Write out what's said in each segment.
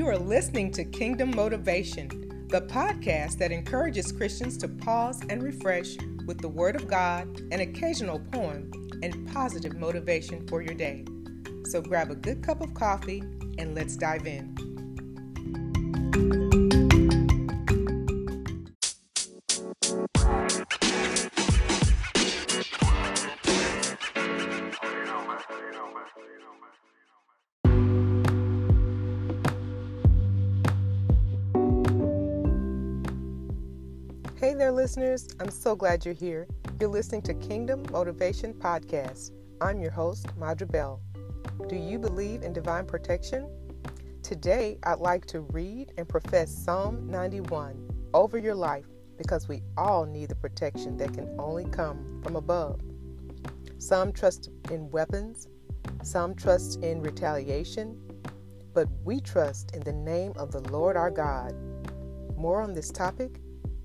You are listening to Kingdom Motivation, the podcast that encourages Christians to pause and refresh with the Word of God, an occasional poem, and positive motivation for your day. So grab a good cup of coffee and let's dive in. There, listeners. I'm so glad you're here. You're listening to Kingdom Motivation Podcast. I'm your host, Madra Bell. Do you believe in divine protection? Today, I'd like to read and profess Psalm 91 over your life because we all need the protection that can only come from above. Some trust in weapons, some trust in retaliation, but we trust in the name of the Lord our God. More on this topic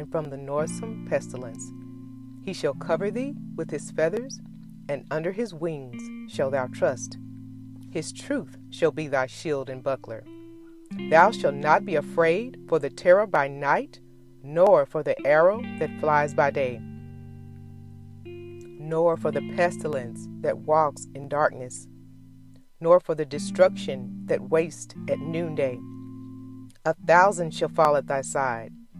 and from the noisome pestilence. He shall cover thee with his feathers, and under his wings shalt thou trust. His truth shall be thy shield and buckler. Thou shalt not be afraid for the terror by night, nor for the arrow that flies by day, nor for the pestilence that walks in darkness, nor for the destruction that wastes at noonday. A thousand shall fall at thy side,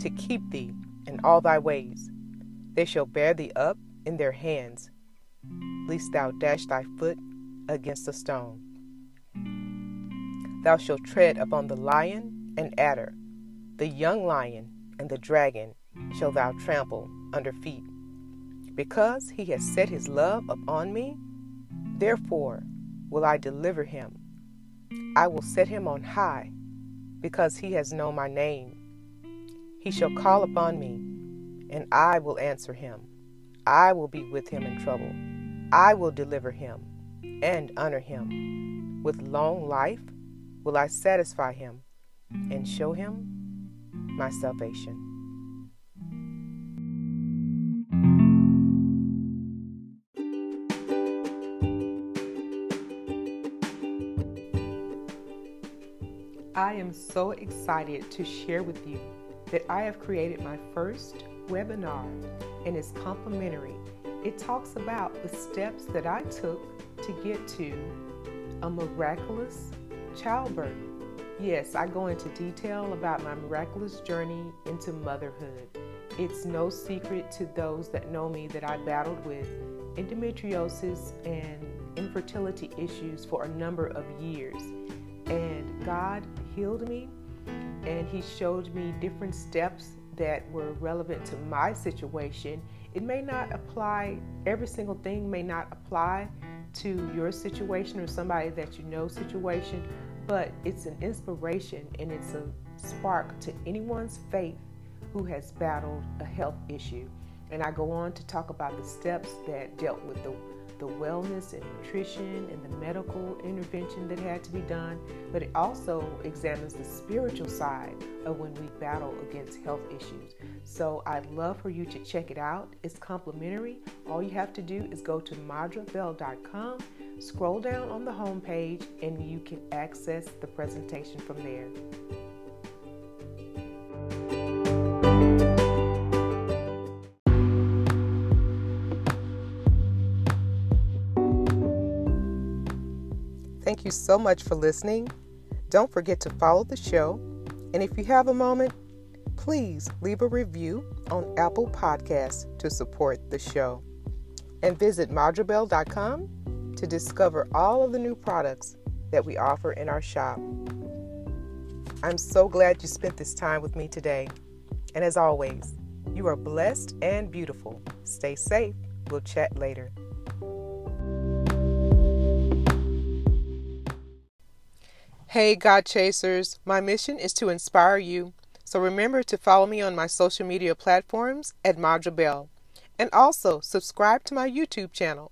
to keep thee in all thy ways. They shall bear thee up in their hands, lest thou dash thy foot against a stone. Thou shalt tread upon the lion and adder, the young lion and the dragon shall thou trample under feet. Because he has set his love upon me, therefore will I deliver him. I will set him on high, because he has known my name. He shall call upon me, and I will answer him. I will be with him in trouble. I will deliver him and honor him. With long life will I satisfy him and show him my salvation. I am so excited to share with you that I have created my first webinar and it's complimentary. It talks about the steps that I took to get to a miraculous childbirth. Yes, I go into detail about my miraculous journey into motherhood. It's no secret to those that know me that I battled with endometriosis and infertility issues for a number of years. And God healed me and he showed me different steps that were relevant to my situation. It may not apply, every single thing may not apply to your situation or somebody that you know situation, but it's an inspiration and it's a spark to anyone's faith who has battled a health issue. And I go on to talk about the steps that dealt with the the wellness and nutrition and the medical intervention that had to be done, but it also examines the spiritual side of when we battle against health issues. So I'd love for you to check it out. It's complimentary. All you have to do is go to madrabell.com, scroll down on the home page, and you can access the presentation from there. Thank you so much for listening. Don't forget to follow the show. And if you have a moment, please leave a review on Apple Podcasts to support the show. And visit madrabell.com to discover all of the new products that we offer in our shop. I'm so glad you spent this time with me today. And as always, you are blessed and beautiful. Stay safe. We'll chat later. Hey, God Chasers. My mission is to inspire you. So remember to follow me on my social media platforms at Madra Bell. And also subscribe to my YouTube channel.